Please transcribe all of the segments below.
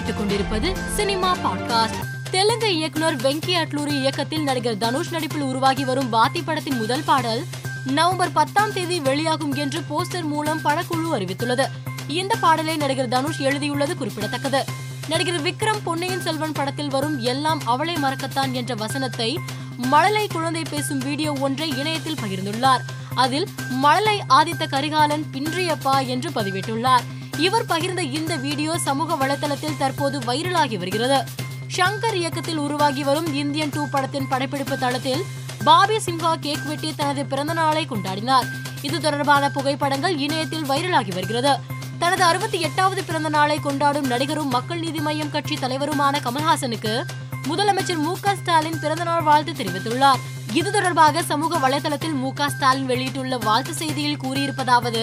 கேட்டுக்கொண்டிருப்பது cinema podcast. Telugu இயக்குனர் வெங்கி அட்லூரி இயக்கத்தில் நடிகர் தனுஷ் நடிப்பில் உருவாகி வரும் பாத்தி படத்தின் முதல் பாடல் நவம்பர் பத்தாம் தேதி வெளியாகும் என்று போஸ்டர் மூலம் படக்குழு அறிவித்துள்ளது. இந்த பாடலை நடிகர் தனுஷ் எழுதியுள்ளது குறிப்பிடத்தக்கது. நடிகர் விக்ரம் பொன்னியின் செல்வன் படத்தில் வரும் எல்லாம் அவளை மறக்கத்தான் என்ற வசனத்தை மழலை குழந்தை பேசும் வீடியோ ஒன்றை இணையத்தில் பகிர்ந்துள்ளார். அதில் மழலை ஆதித்த கரிகாலன் பின்றியப்பா என்று பதிவிட்டுள்ளார். இவர் பகிர்ந்த இந்த வீடியோ சமூக வலைதளத்தில் தற்போது வைரலாகி வருகிறது. ஷங்கர் இயக்கத்தில் உருவாகி வரும் இந்தியன் டூ படத்தின் படப்பிடிப்பு தளத்தில் பாபி சிம்ஹா கேக் வெட்டி தனது பிறந்த நாளை கொண்டாடினார். இது தொடர்பான புகைப்படங்கள் இணையத்தில் வைரலாகி வருகிறது. தனது அறுபத்தி எட்டாவது பிறந்த நாளை கொண்டாடும் நடிகரும் மக்கள் நீதி மய்யம் கட்சி தலைவருமான கமல்ஹாசனுக்கு முதலமைச்சர் மு க ஸ்டாலின் பிறந்தநாள் வாழ்த்து தெரிவித்துள்ளார். இது தொடர்பாக சமூக வலைதளத்தில் மு க ஸ்டாலின் வெளியிட்டுள்ள வாழ்த்து செய்தியில் கூறியிருப்பதாவது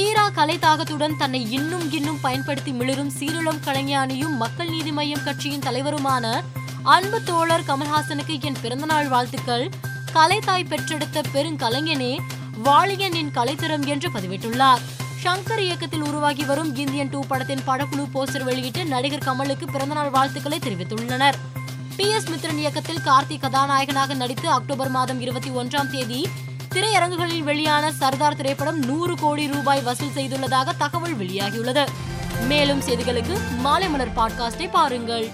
தீரா கலை தாகத்துடன் தன்னை இன்னும் இன்னும் பயன்படுத்தி மிளிரும் சீருளம் கலைஞானியும் மக்கள் நீதி மய்யம் கட்சியின் தலைவருமான அன்பு தோழர் கமல்ஹாசனுக்கு என் பிறந்தநாள் வாழ்த்துக்கள். கலைத்தாய் பெற்றெடுத்த பெருங்கலைஞனே வாழியன் என் கலைத்திறம் என்று பதிவிட்டுள்ளார். ஷங்கர் இயக்கத்தில் உருவாகி வரும் இந்தியன் டூ படத்தின் படக்குழு போஸ்டர் வெளியிட்டு நடிகர் கமலுக்கு பிறந்தநாள் வாழ்த்துக்களை தெரிவித்துள்ளனர். பி எஸ் மித்ரன் இயக்கத்தில் கார்த்திக் கதாநாயகனாக நடித்து அக்டோபர் மாதம் இருபத்தி ஒன்றாம் தேதி திரையரங்குகளில் வெளியான சர்தார் திரைப்படம் நூறு கோடி ரூபாய் வசூல் செய்துள்ளதாக தகவல் வெளியாகியுள்ளது. மேலும் செய்திகளுக்கு மாலை மலர் பாட்காஸ்டை பாருங்கள்.